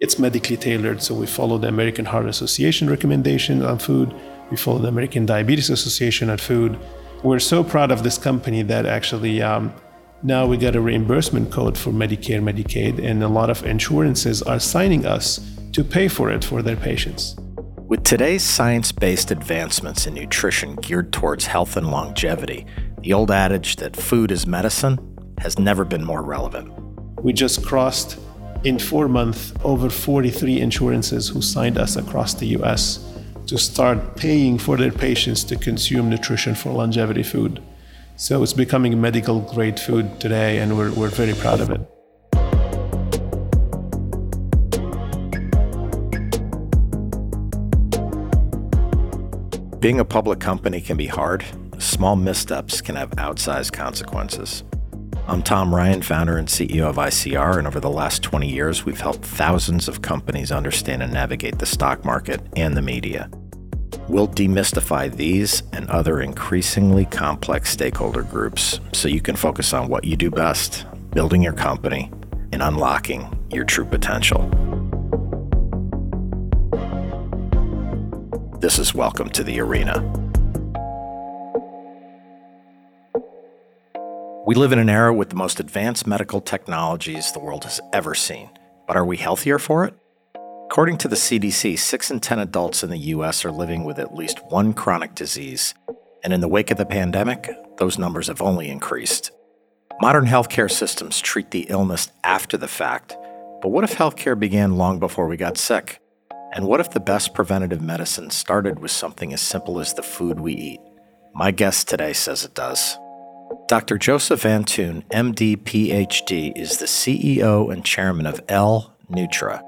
It's medically tailored, so we follow the American Heart Association recommendations on food, we follow the American Diabetes Association on food. We're so proud of this company that actually um, now we got a reimbursement code for Medicare, Medicaid, and a lot of insurances are signing us to pay for it for their patients. With today's science based advancements in nutrition geared towards health and longevity, the old adage that food is medicine has never been more relevant. We just crossed in four months over 43 insurances who signed us across the US to start paying for their patients to consume nutrition for longevity food. So it's becoming medical grade food today, and we're, we're very proud of it. Being a public company can be hard. Small missteps can have outsized consequences. I'm Tom Ryan, founder and CEO of ICR, and over the last 20 years, we've helped thousands of companies understand and navigate the stock market and the media. We'll demystify these and other increasingly complex stakeholder groups so you can focus on what you do best building your company and unlocking your true potential. This is Welcome to the Arena. We live in an era with the most advanced medical technologies the world has ever seen. But are we healthier for it? According to the CDC, 6 in 10 adults in the U.S. are living with at least one chronic disease. And in the wake of the pandemic, those numbers have only increased. Modern healthcare systems treat the illness after the fact. But what if healthcare began long before we got sick? And what if the best preventative medicine started with something as simple as the food we eat? My guest today says it does. Dr. Joseph Antoon, MD, PhD, is the CEO and chairman of L Nutra,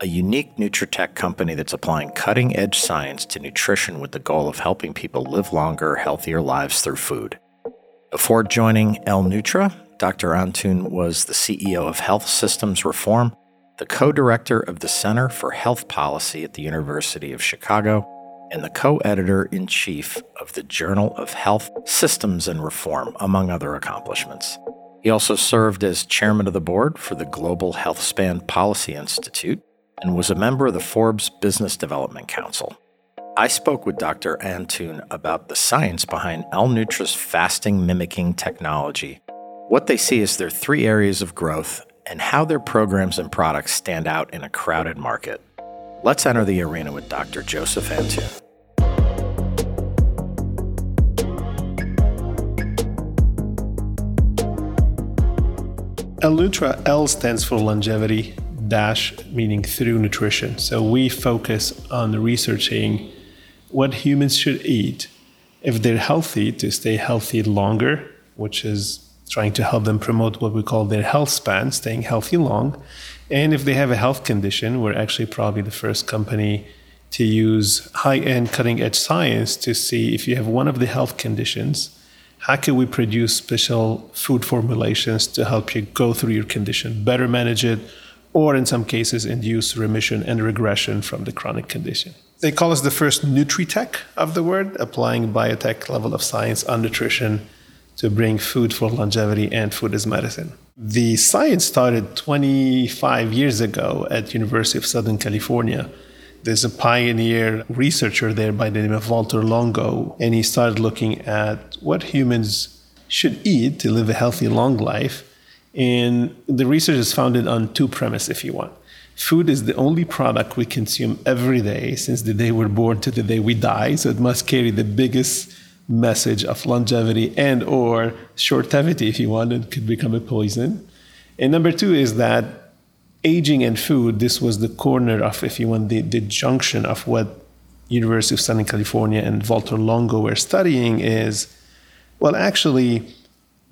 a unique Nutritech company that's applying cutting edge science to nutrition with the goal of helping people live longer, healthier lives through food. Before joining L Nutra, Dr. Antoon was the CEO of Health Systems Reform, the co director of the Center for Health Policy at the University of Chicago, and the co editor in chief of the Journal of Health Systems and Reform, among other accomplishments. He also served as chairman of the board for the Global Healthspan Policy Institute and was a member of the Forbes Business Development Council. I spoke with Dr. Antoon about the science behind L-Nutra's fasting mimicking technology, what they see as their three areas of growth, and how their programs and products stand out in a crowded market. Let's enter the arena with Dr. Joseph Antoon. L-Nutra, L stands for longevity, dash meaning through nutrition. So we focus on researching what humans should eat if they're healthy to stay healthy longer, which is trying to help them promote what we call their health span, staying healthy long. And if they have a health condition, we're actually probably the first company to use high end cutting edge science to see if you have one of the health conditions, how can we produce special food formulations to help you go through your condition, better manage it, or in some cases induce remission and regression from the chronic condition. They call us the first Nutritech of the word, applying biotech level of science on nutrition to bring food for longevity and food as medicine. The science started 25 years ago at University of Southern California. There's a pioneer researcher there by the name of Walter Longo, and he started looking at what humans should eat to live a healthy, long life and the research is founded on two premises, if you want. Food is the only product we consume every day since the day we're born to the day we die, so it must carry the biggest message of longevity and or shortevity, if you want. It could become a poison. And number two is that aging and food, this was the corner of, if you want, the, the junction of what University of Southern California and Walter Longo were studying is, well, actually,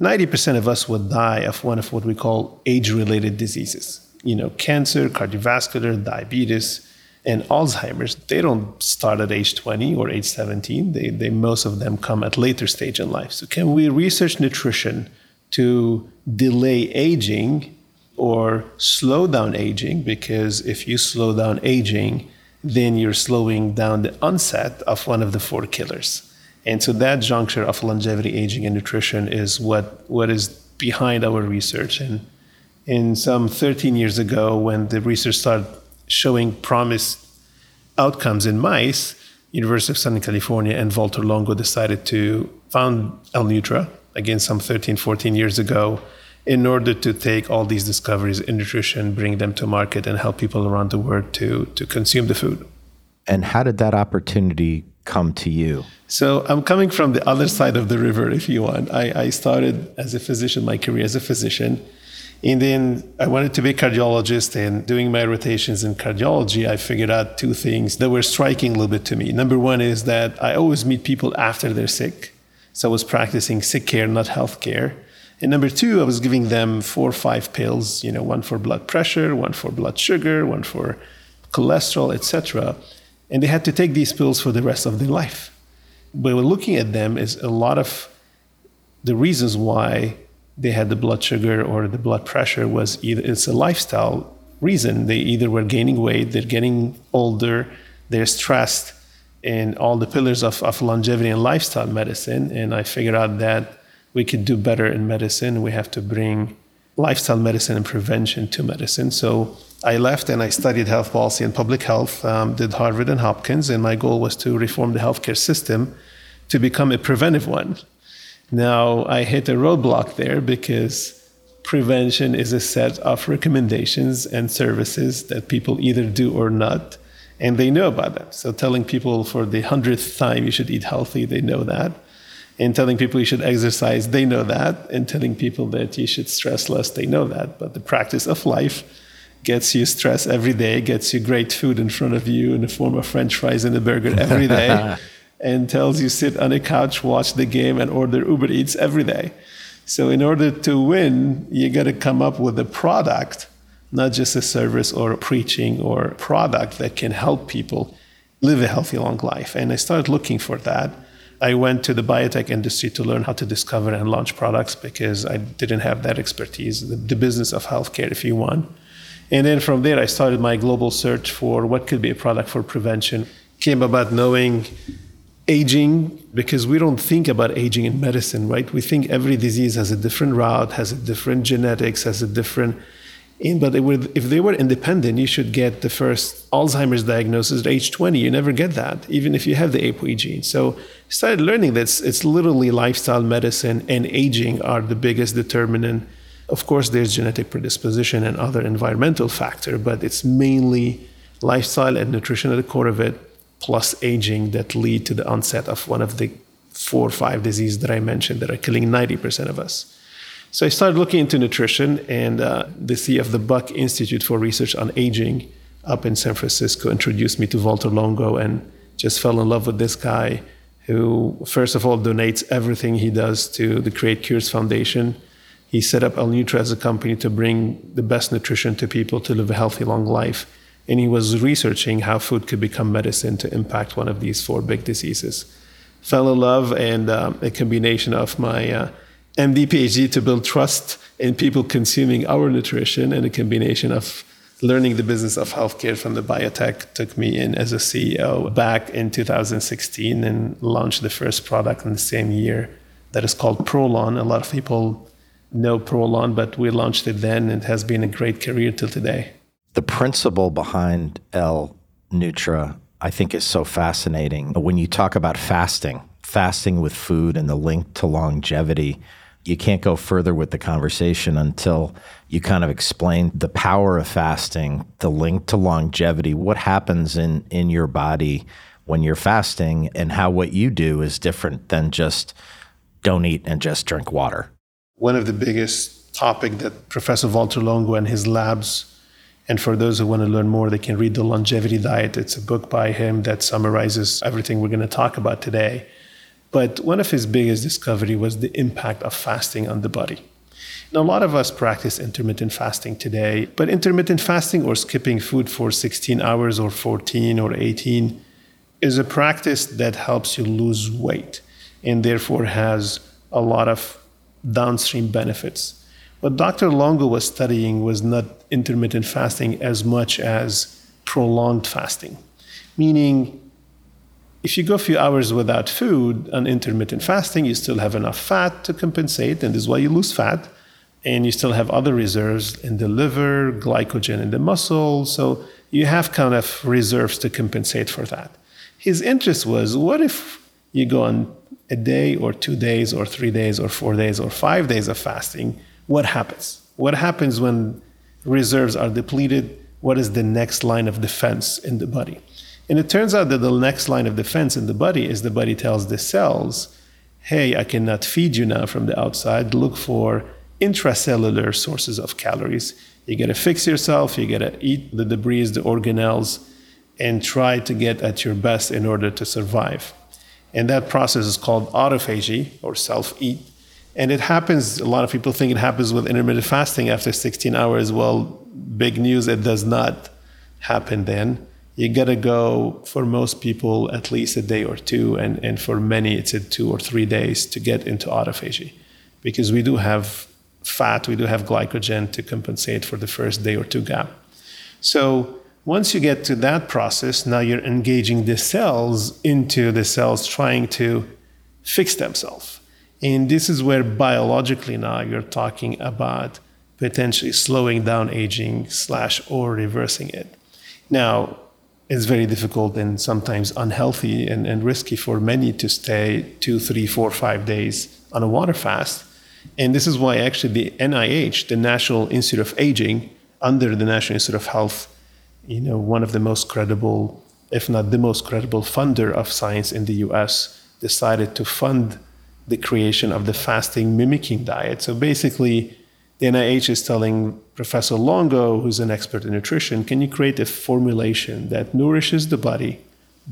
90% of us would die of one of what we call age related diseases. You know, cancer, cardiovascular, diabetes. And Alzheimer's, they don't start at age 20 or age 17. They, they most of them come at later stage in life. So can we research nutrition to delay aging or slow down aging? Because if you slow down aging, then you're slowing down the onset of one of the four killers. And so that juncture of longevity, aging, and nutrition is what, what is behind our research. And in some 13 years ago, when the research started showing promised outcomes in mice, University of Southern California and Walter Longo decided to found L-Nutra, again, some 13, 14 years ago, in order to take all these discoveries in nutrition, bring them to market, and help people around the world to, to consume the food. And how did that opportunity come to you? So I'm coming from the other side of the river, if you want. I, I started as a physician, my career as a physician. And then I wanted to be a cardiologist and doing my rotations in cardiology, I figured out two things that were striking a little bit to me. Number one is that I always meet people after they're sick. So I was practicing sick care, not health care. And number two, I was giving them four or five pills, you know, one for blood pressure, one for blood sugar, one for cholesterol, etc. And they had to take these pills for the rest of their life. But looking at them is a lot of the reasons why they had the blood sugar or the blood pressure was either it's a lifestyle reason. They either were gaining weight, they're getting older, they're stressed, and all the pillars of, of longevity and lifestyle medicine. And I figured out that we could do better in medicine. We have to bring lifestyle medicine and prevention to medicine. So I left and I studied health policy and public health, um, did Harvard and Hopkins, and my goal was to reform the healthcare system to become a preventive one. Now, I hit a roadblock there because prevention is a set of recommendations and services that people either do or not, and they know about them. So, telling people for the hundredth time you should eat healthy, they know that. And telling people you should exercise, they know that. And telling people that you should stress less, they know that. But the practice of life gets you stress every day, gets you great food in front of you in the form of french fries and a burger every day. and tells you sit on a couch, watch the game, and order Uber Eats every day. So in order to win, you got to come up with a product, not just a service or a preaching or product that can help people live a healthy long life. And I started looking for that. I went to the biotech industry to learn how to discover and launch products because I didn't have that expertise, the, the business of healthcare, if you want. And then from there, I started my global search for what could be a product for prevention. Came about knowing aging because we don't think about aging in medicine, right? We think every disease has a different route, has a different genetics, has a different. But if they were independent, you should get the first Alzheimer's diagnosis at age 20. You never get that, even if you have the ApoE gene. So started learning that it's, it's literally lifestyle medicine and aging are the biggest determinant. Of course, there's genetic predisposition and other environmental factor, but it's mainly lifestyle and nutrition at the core of it plus aging that lead to the onset of one of the four or five diseases that I mentioned that are killing 90% of us. So I started looking into nutrition, and uh, the CEO of the Buck Institute for Research on Aging up in San Francisco introduced me to Walter Longo and just fell in love with this guy who, first of all, donates everything he does to the Create Cures Foundation. He set up L-Nutra as a company to bring the best nutrition to people to live a healthy, long life and he was researching how food could become medicine to impact one of these four big diseases. Fell in love, and um, a combination of my uh, MD PhD to build trust in people consuming our nutrition, and a combination of learning the business of healthcare from the biotech took me in as a CEO back in 2016 and launched the first product in the same year that is called Prolon. A lot of people know Prolon, but we launched it then and it has been a great career till today the principle behind L Nutra, I think, is so fascinating. When you talk about fasting, fasting with food and the link to longevity, you can't go further with the conversation until you kind of explain the power of fasting, the link to longevity, what happens in, in your body when you're fasting, and how what you do is different than just don't eat and just drink water. One of the biggest topic that Professor Walter Longo and his labs and for those who want to learn more, they can read The Longevity Diet. It's a book by him that summarizes everything we're going to talk about today. But one of his biggest discovery was the impact of fasting on the body. Now, a lot of us practice intermittent fasting today, but intermittent fasting or skipping food for 16 hours or 14 or 18 is a practice that helps you lose weight and therefore has a lot of downstream benefits. What Dr. Longo was studying was not intermittent fasting as much as prolonged fasting, meaning if you go a few hours without food on intermittent fasting, you still have enough fat to compensate, and this is why you lose fat. And you still have other reserves in the liver, glycogen in the muscle. So you have kind of reserves to compensate for that. His interest was what if you go on a day or two days or three days or four days or five days of fasting? What happens? What happens when reserves are depleted? What is the next line of defense in the body? And it turns out that the next line of defense in the body is the body tells the cells, hey, I cannot feed you now from the outside. Look for intracellular sources of calories. You got to fix yourself, you got to eat the debris, the organelles, and try to get at your best in order to survive. And that process is called autophagy or self eat. And it happens, a lot of people think it happens with intermittent fasting after 16 hours. Well, big news, it does not happen then. You got to go for most people at least a day or two and, and for many it's a two or three days to get into autophagy. Because we do have fat we do have glycogen to compensate for the first day or two gap. So once you get to that process now you're engaging the cells into the cells trying to fix themselves and this is where biologically now you're talking about potentially slowing down aging slash or reversing it now it's very difficult and sometimes unhealthy and, and risky for many to stay two, three, four, five days on a water fast. And this is why actually the NIH, the National Institute of Aging, under the National Institute of Health, you know, one of the most credible, if not the most credible funder of science in the US, decided to fund the creation of the fasting mimicking diet. So basically, the NIH is telling Professor Longo, who's an expert in nutrition, can you create a formulation that nourishes the body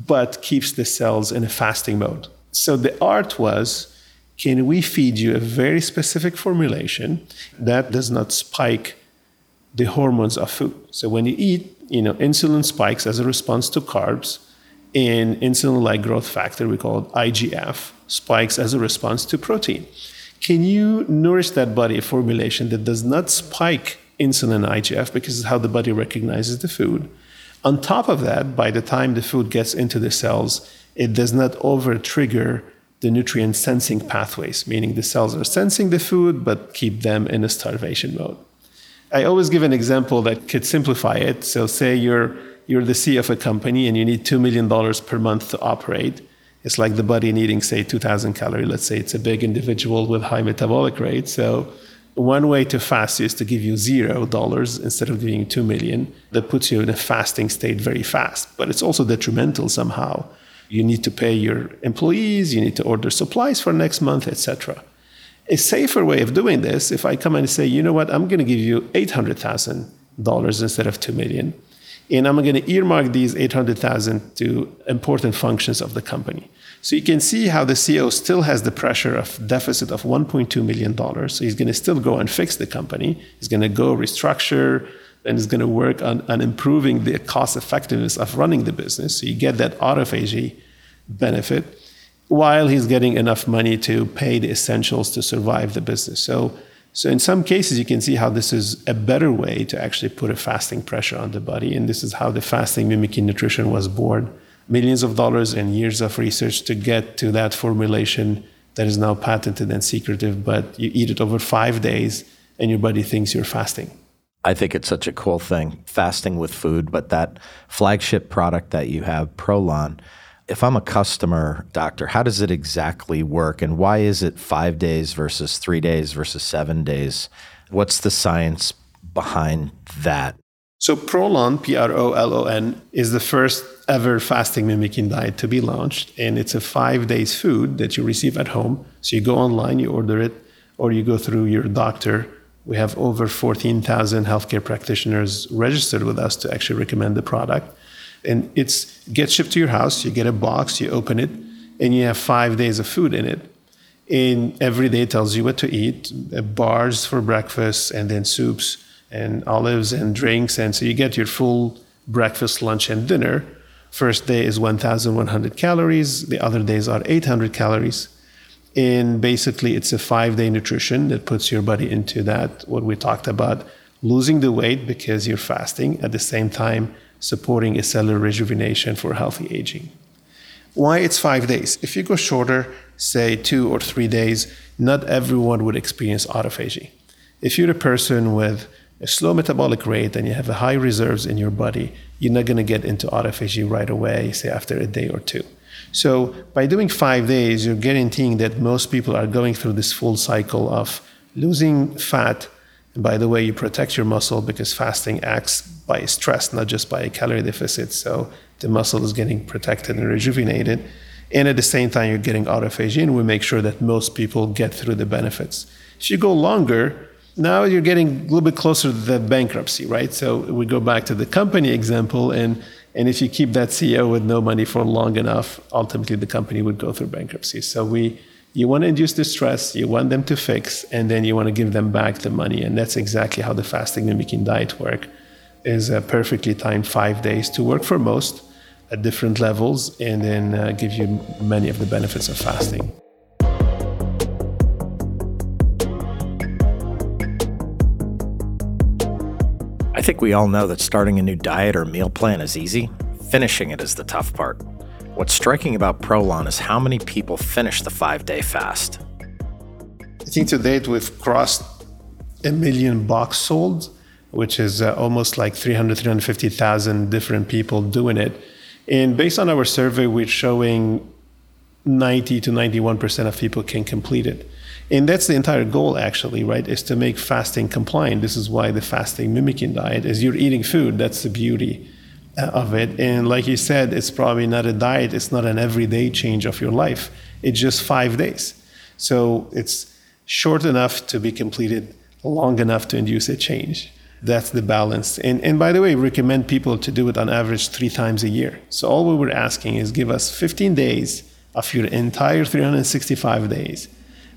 but keeps the cells in a fasting mode? So the art was can we feed you a very specific formulation that does not spike the hormones of food? So when you eat, you know, insulin spikes as a response to carbs, and insulin like growth factor, we call it IGF, spikes as a response to protein. Can you nourish that body formulation that does not spike insulin and IGF because it's how the body recognizes the food? On top of that, by the time the food gets into the cells, it does not over trigger the nutrient sensing pathways, meaning the cells are sensing the food but keep them in a starvation mode. I always give an example that could simplify it. So, say you're, you're the CEO of a company and you need $2 million per month to operate it's like the body needing, say, 2,000 calories. Let's say it's a big individual with high metabolic rate. So one way to fast is to give you zero dollars instead of giving you two million. That puts you in a fasting state very fast, but it's also detrimental somehow. You need to pay your employees, you need to order supplies for next month, etc. A safer way of doing this, if I come and say, you know what, I'm going to give you eight hundred thousand dollars instead of two million, and I'm going to earmark these eight hundred thousand to important functions of the company. So you can see how the CEO still has the pressure of deficit of 1.2 million dollars. So he's going to still go and fix the company. He's going to go restructure and he's going to work on, on improving the cost effectiveness of running the business. So you get that autophagy benefit while he's getting enough money to pay the essentials to survive the business. So so in some cases, you can see how this is a better way to actually put a fasting pressure on the body, and this is how the fasting mimicking nutrition was born millions of dollars and years of research to get to that formulation that is now patented and secretive, but you eat it over five days and your body thinks you're fasting. I think it's such a cool thing, fasting with food, but that flagship product that you have, Prolon, if I'm a customer, doctor, how does it exactly work and why is it five days versus three days versus seven days? What's the science behind that? So Prolon, P R O L O N, is the first ever fasting mimicking diet to be launched. And it's a five days food that you receive at home. So you go online, you order it, or you go through your doctor. We have over 14,000 healthcare practitioners registered with us to actually recommend the product. And it's gets shipped to your house. You get a box, you open it, and you have five days of food in it. And every day tells you what to eat uh, bars for breakfast, and then soups and olives and drinks. And so you get your full breakfast, lunch, and dinner. First day is 1,100 calories, the other days are 800 calories. And basically, it's a five day nutrition that puts your body into that, what we talked about, losing the weight because you're fasting, at the same time, supporting a cellular rejuvenation for healthy aging. Why it's five days? If you go shorter, say two or three days, not everyone would experience autophagy. If you're a person with a slow metabolic rate and you have high reserves in your body, you're not going to get into autophagy right away, say after a day or two. So by doing five days, you're guaranteeing that most people are going through this full cycle of losing fat. And by the way, you protect your muscle because fasting acts by stress, not just by a calorie deficit. So the muscle is getting protected and rejuvenated. And at the same time, you're getting autophagy, and we make sure that most people get through the benefits. If you go longer, now you're getting a little bit closer to the bankruptcy, right? So we go back to the company example, and and if you keep that CEO with no money for long enough, ultimately the company would go through bankruptcy. So we you want to induce the stress, you want them to fix, and then you want to give them back the money. And that's exactly how the fasting mimicking diet work is a perfectly timed five days to work for most at different levels and then uh, give you many of the benefits of fasting. I think we all know that starting a new diet or meal plan is easy, finishing it is the tough part. What's striking about Prolon is how many people finish the five day fast. I think to date we've crossed a million box sold which is uh, almost like 300, 350,000 different people doing it. And based on our survey, we're showing 90 to 91% of people can complete it. And that's the entire goal, actually, right? Is to make fasting compliant. This is why the fasting mimicking diet is you're eating food. That's the beauty Uh, of it. And like you said, it's probably not a diet, it's not an everyday change of your life. It's just five days. So it's short enough to be completed, long enough to induce a change. That's the balance. And, and by the way, recommend people to do it on average three times a year. So all we were asking is give us 15 days of your entire 365 days,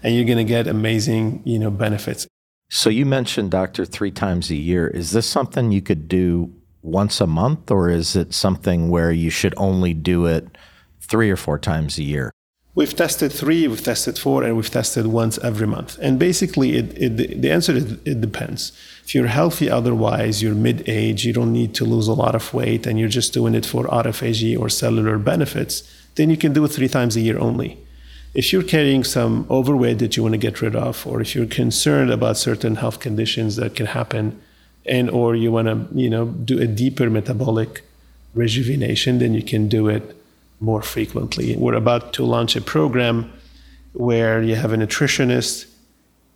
and you're going to get amazing, you know, benefits. So you mentioned doctor three times a year. Is this something you could do once a month, or is it something where you should only do it three or four times a year? We've tested three, we've tested four, and we've tested once every month. And basically, it, it, the answer is it depends. If you're healthy otherwise, you're mid age, you don't need to lose a lot of weight, and you're just doing it for autophagy or cellular benefits, then you can do it three times a year only. If you're carrying some overweight that you want to get rid of, or if you're concerned about certain health conditions that can happen, and or you want to you know do a deeper metabolic rejuvenation, then you can do it more frequently. We're about to launch a program where you have a nutritionist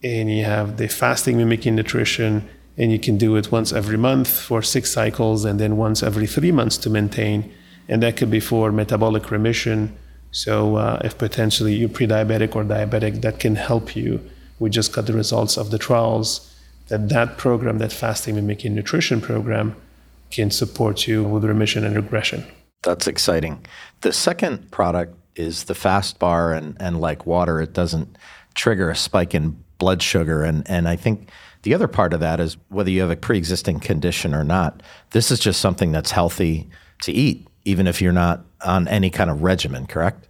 and you have the fasting mimicking nutrition, and you can do it once every month for six cycles and then once every three months to maintain. And that could be for metabolic remission. So, uh, if potentially you're pre diabetic or diabetic, that can help you. We just got the results of the trials that that program, that fasting mimicking nutrition program, can support you with remission and regression. That's exciting. The second product is the fast bar, and, and like water, it doesn't trigger a spike in blood sugar. And, and I think the other part of that is whether you have a pre existing condition or not, this is just something that's healthy to eat, even if you're not on any kind of regimen, correct?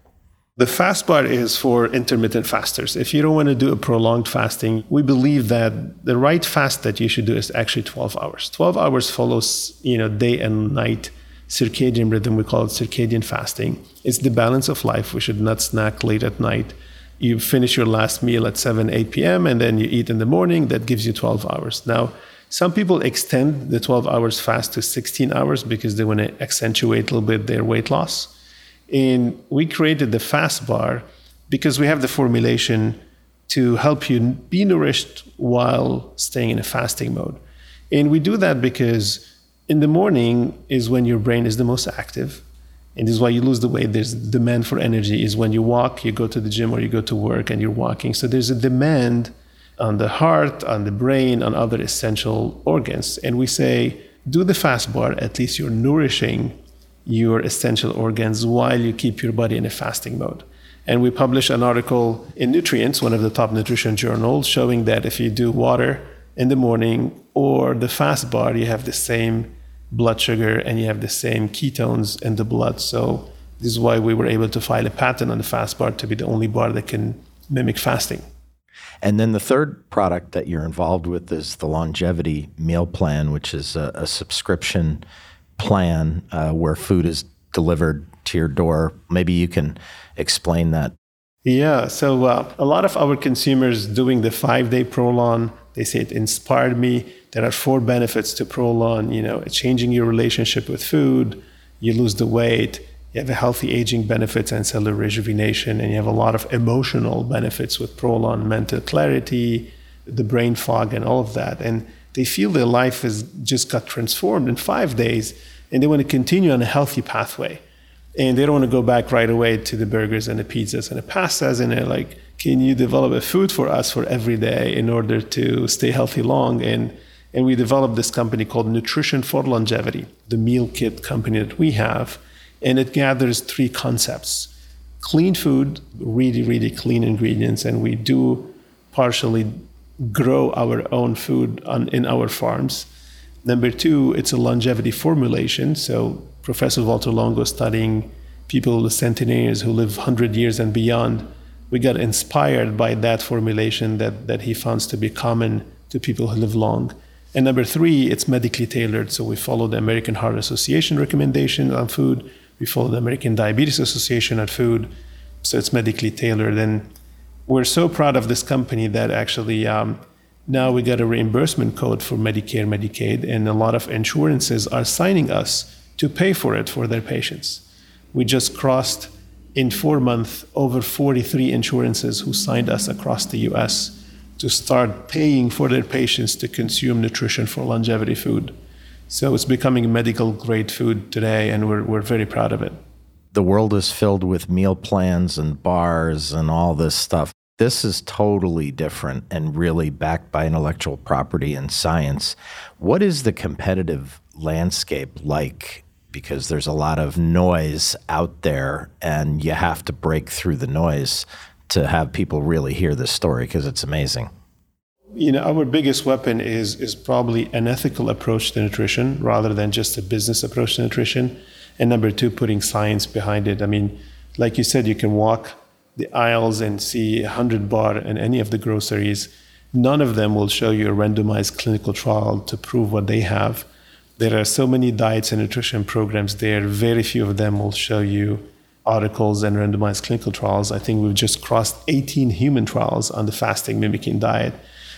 The fast bar is for intermittent fasters. If you don't want to do a prolonged fasting, we believe that the right fast that you should do is actually 12 hours. 12 hours follows, you know, day and night circadian rhythm. We call it circadian fasting. It's the balance of life. We should not snack late at night. You finish your last meal at 7, 8 p.m., and then you eat in the morning. That gives you 12 hours. Now, some people extend the 12 hours fast to 16 hours because they want to accentuate a little bit their weight loss. And we created the fast bar because we have the formulation to help you be nourished while staying in a fasting mode. And we do that because in the morning is when your brain is the most active. And this is why you lose the weight. There's demand for energy is when you walk you go to the gym or you go to work and you're walking. So there's a demand on the heart on the brain on other essential organs. And we say do the fast bar at least you're nourishing your essential organs while you keep your body in a fasting mode. And we published an article in Nutrients, one of the top nutrition journals, showing that if you do water in the morning or the fast bar, you have the same blood sugar and you have the same ketones in the blood. So this is why we were able to file a patent on the fast bar to be the only bar that can mimic fasting. And then the third product that you're involved with is the longevity meal plan, which is a, a subscription plan uh, where food is delivered to your door. Maybe you can explain that. Yeah, so uh, a lot of our consumers doing the five day Prolon, they say it inspired me. There are four benefits to Prolon, you know, changing your relationship with food, you lose the weight, you have a healthy aging benefits and cellular rejuvenation, and you have a lot of emotional benefits with Prolon, mental clarity, the brain fog, and all of that. And they feel their life has just got transformed in five days, and they want to continue on a healthy pathway. And they don't want to go back right away to the burgers and the pizzas and the pastas, and they're like, can you develop a food for us for every day in order to stay healthy long? And and we developed this company called Nutrition for Longevity, the meal kit company that we have. And it gathers three concepts clean food, really, really clean ingredients. And we do partially grow our own food on, in our farms. Number two, it's a longevity formulation. So Professor Walter Longo studying people, the centenarians who live 100 years and beyond. We got inspired by that formulation that, that he finds to be common to people who live long. And number three, it's medically tailored. So we follow the American Heart Association recommendation on food. We follow the American Diabetes Association on food. So it's medically tailored. And we're so proud of this company that actually um, now we got a reimbursement code for Medicare, Medicaid, and a lot of insurances are signing us to pay for it for their patients. We just crossed in four months over 43 insurances who signed us across the US to start paying for their patients to consume nutrition for longevity food. So it's becoming medical grade food today, and we're, we're very proud of it. The world is filled with meal plans and bars and all this stuff. This is totally different and really backed by intellectual property and science. What is the competitive landscape like? Because there's a lot of noise out there, and you have to break through the noise to have people really hear this story because it's amazing. You know, our biggest weapon is is probably an ethical approach to nutrition rather than just a business approach to nutrition. And number two, putting science behind it. I mean, like you said, you can walk the aisles and see a hundred bar in any of the groceries. None of them will show you a randomized clinical trial to prove what they have. There are so many diets and nutrition programs there. Very few of them will show you articles and randomized clinical trials. I think we've just crossed 18 human trials on the fasting mimicking diet.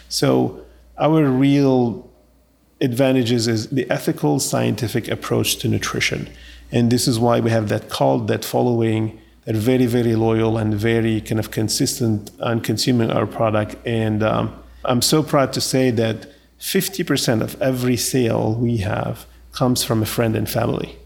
So our real advantages is the ethical scientific approach to nutrition. And this is why we have that cult, that following, that very, very loyal and very kind of consistent on consuming our product. And um, I'm so proud to say that 50% of every sale we have comes from a friend and family.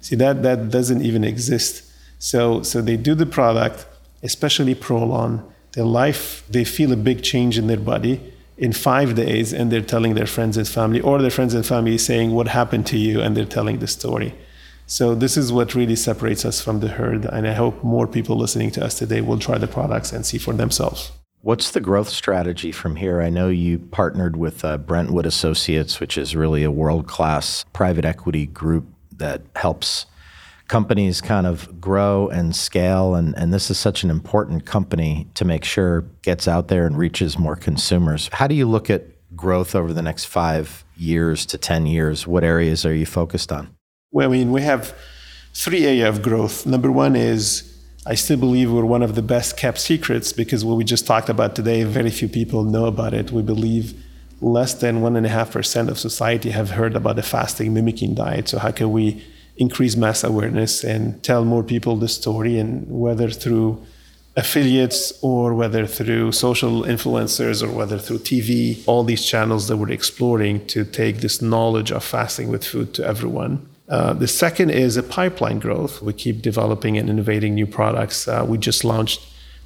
See, that, that doesn't even exist so, so they do the product, especially Prolon. Their life, they feel a big change in their body in five days, and they're telling their friends and family, or their friends and family saying, What happened to you? And they're telling the story. So, this is what really separates us from the herd. And I hope more people listening to us today will try the products and see for themselves. What's the growth strategy from here? I know you partnered with uh, Brentwood Associates, which is really a world class private equity group that helps companies kind of grow and scale and, and this is such an important company to make sure gets out there and reaches more consumers how do you look at growth over the next five years to 10 years what areas are you focused on i mean we have three areas of growth. Number one is i still believe we're one of the best kept secrets because what we just talked about today very few people know about it. We believe less than 1.5% of society have heard about the fasting mimicking diet. So how can we increase mass awareness and tell more people the story, and whether through affiliates or whether through social influencers or whether through TV, all these channels that we're exploring to take this knowledge of fasting with food to everyone. Uh, the second is a pipeline growth. We keep developing and innovating new products. Uh, we just launched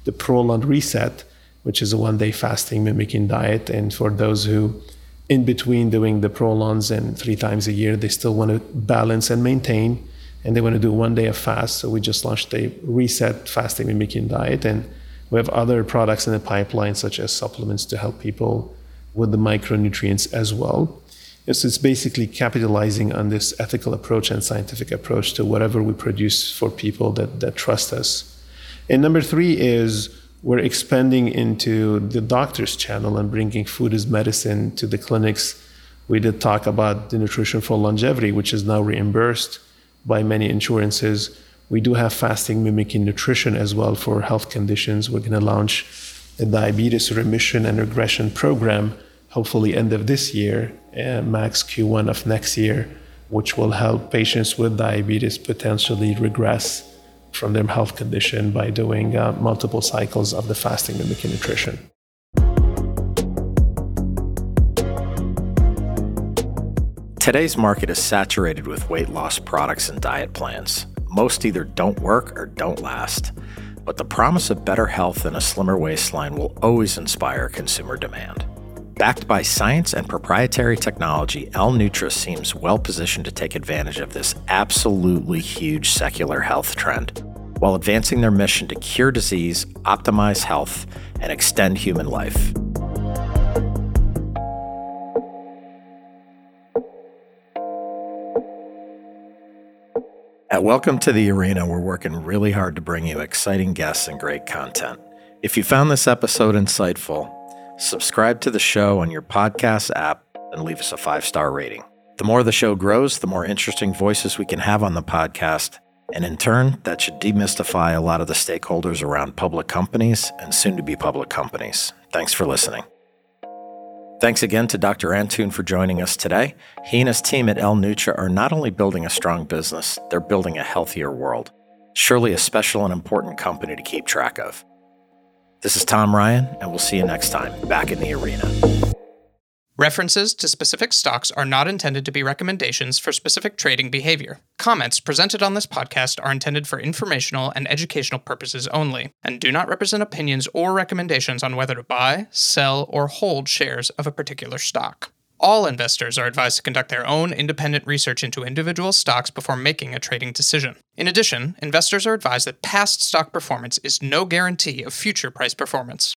the Prolon Reset, which is a one day fasting mimicking diet. And for those who in between doing the prolons and three times a year, they still want to balance and maintain. and they want to do one day of fast. So we just launched a reset fasting mimicking diet. And we have other products in the pipeline, such as supplements to help people with the micronutrients as well. So it's basically capitalizing on this ethical approach and scientific approach to whatever we produce for people that, that trust us. And number three is we're expanding into the doctor's channel and bringing food as medicine to the clinics. We did talk about the nutrition for longevity, which is now reimbursed by many insurances. We do have fasting mimicking nutrition as well for health conditions. We're going to launch a diabetes remission and regression program, hopefully end of this year, uh, max Q1 of next year, which will help patients with diabetes potentially regress from their health condition by doing uh, multiple cycles of the fasting mimicking nutrition. Today's market is saturated with weight loss products and diet plans. Most either don't work or don't last. But the promise of better health and a slimmer waistline will always inspire consumer demand. Backed by science and proprietary technology, L Nutra seems well positioned to take advantage of this absolutely huge secular health trend while advancing their mission to cure disease, optimize health, and extend human life. At Welcome to the Arena, we're working really hard to bring you exciting guests and great content. If you found this episode insightful, subscribe to the show on your podcast app and leave us a five star rating. The more the show grows, the more interesting voices we can have on the podcast. And in turn, that should demystify a lot of the stakeholders around public companies and soon to be public companies. Thanks for listening. Thanks again to Dr. Antoon for joining us today. He and his team at L-Nutra are not only building a strong business, they're building a healthier world. Surely a special and important company to keep track of. This is Tom Ryan, and we'll see you next time back in the arena. References to specific stocks are not intended to be recommendations for specific trading behavior. Comments presented on this podcast are intended for informational and educational purposes only, and do not represent opinions or recommendations on whether to buy, sell, or hold shares of a particular stock. All investors are advised to conduct their own independent research into individual stocks before making a trading decision. In addition, investors are advised that past stock performance is no guarantee of future price performance.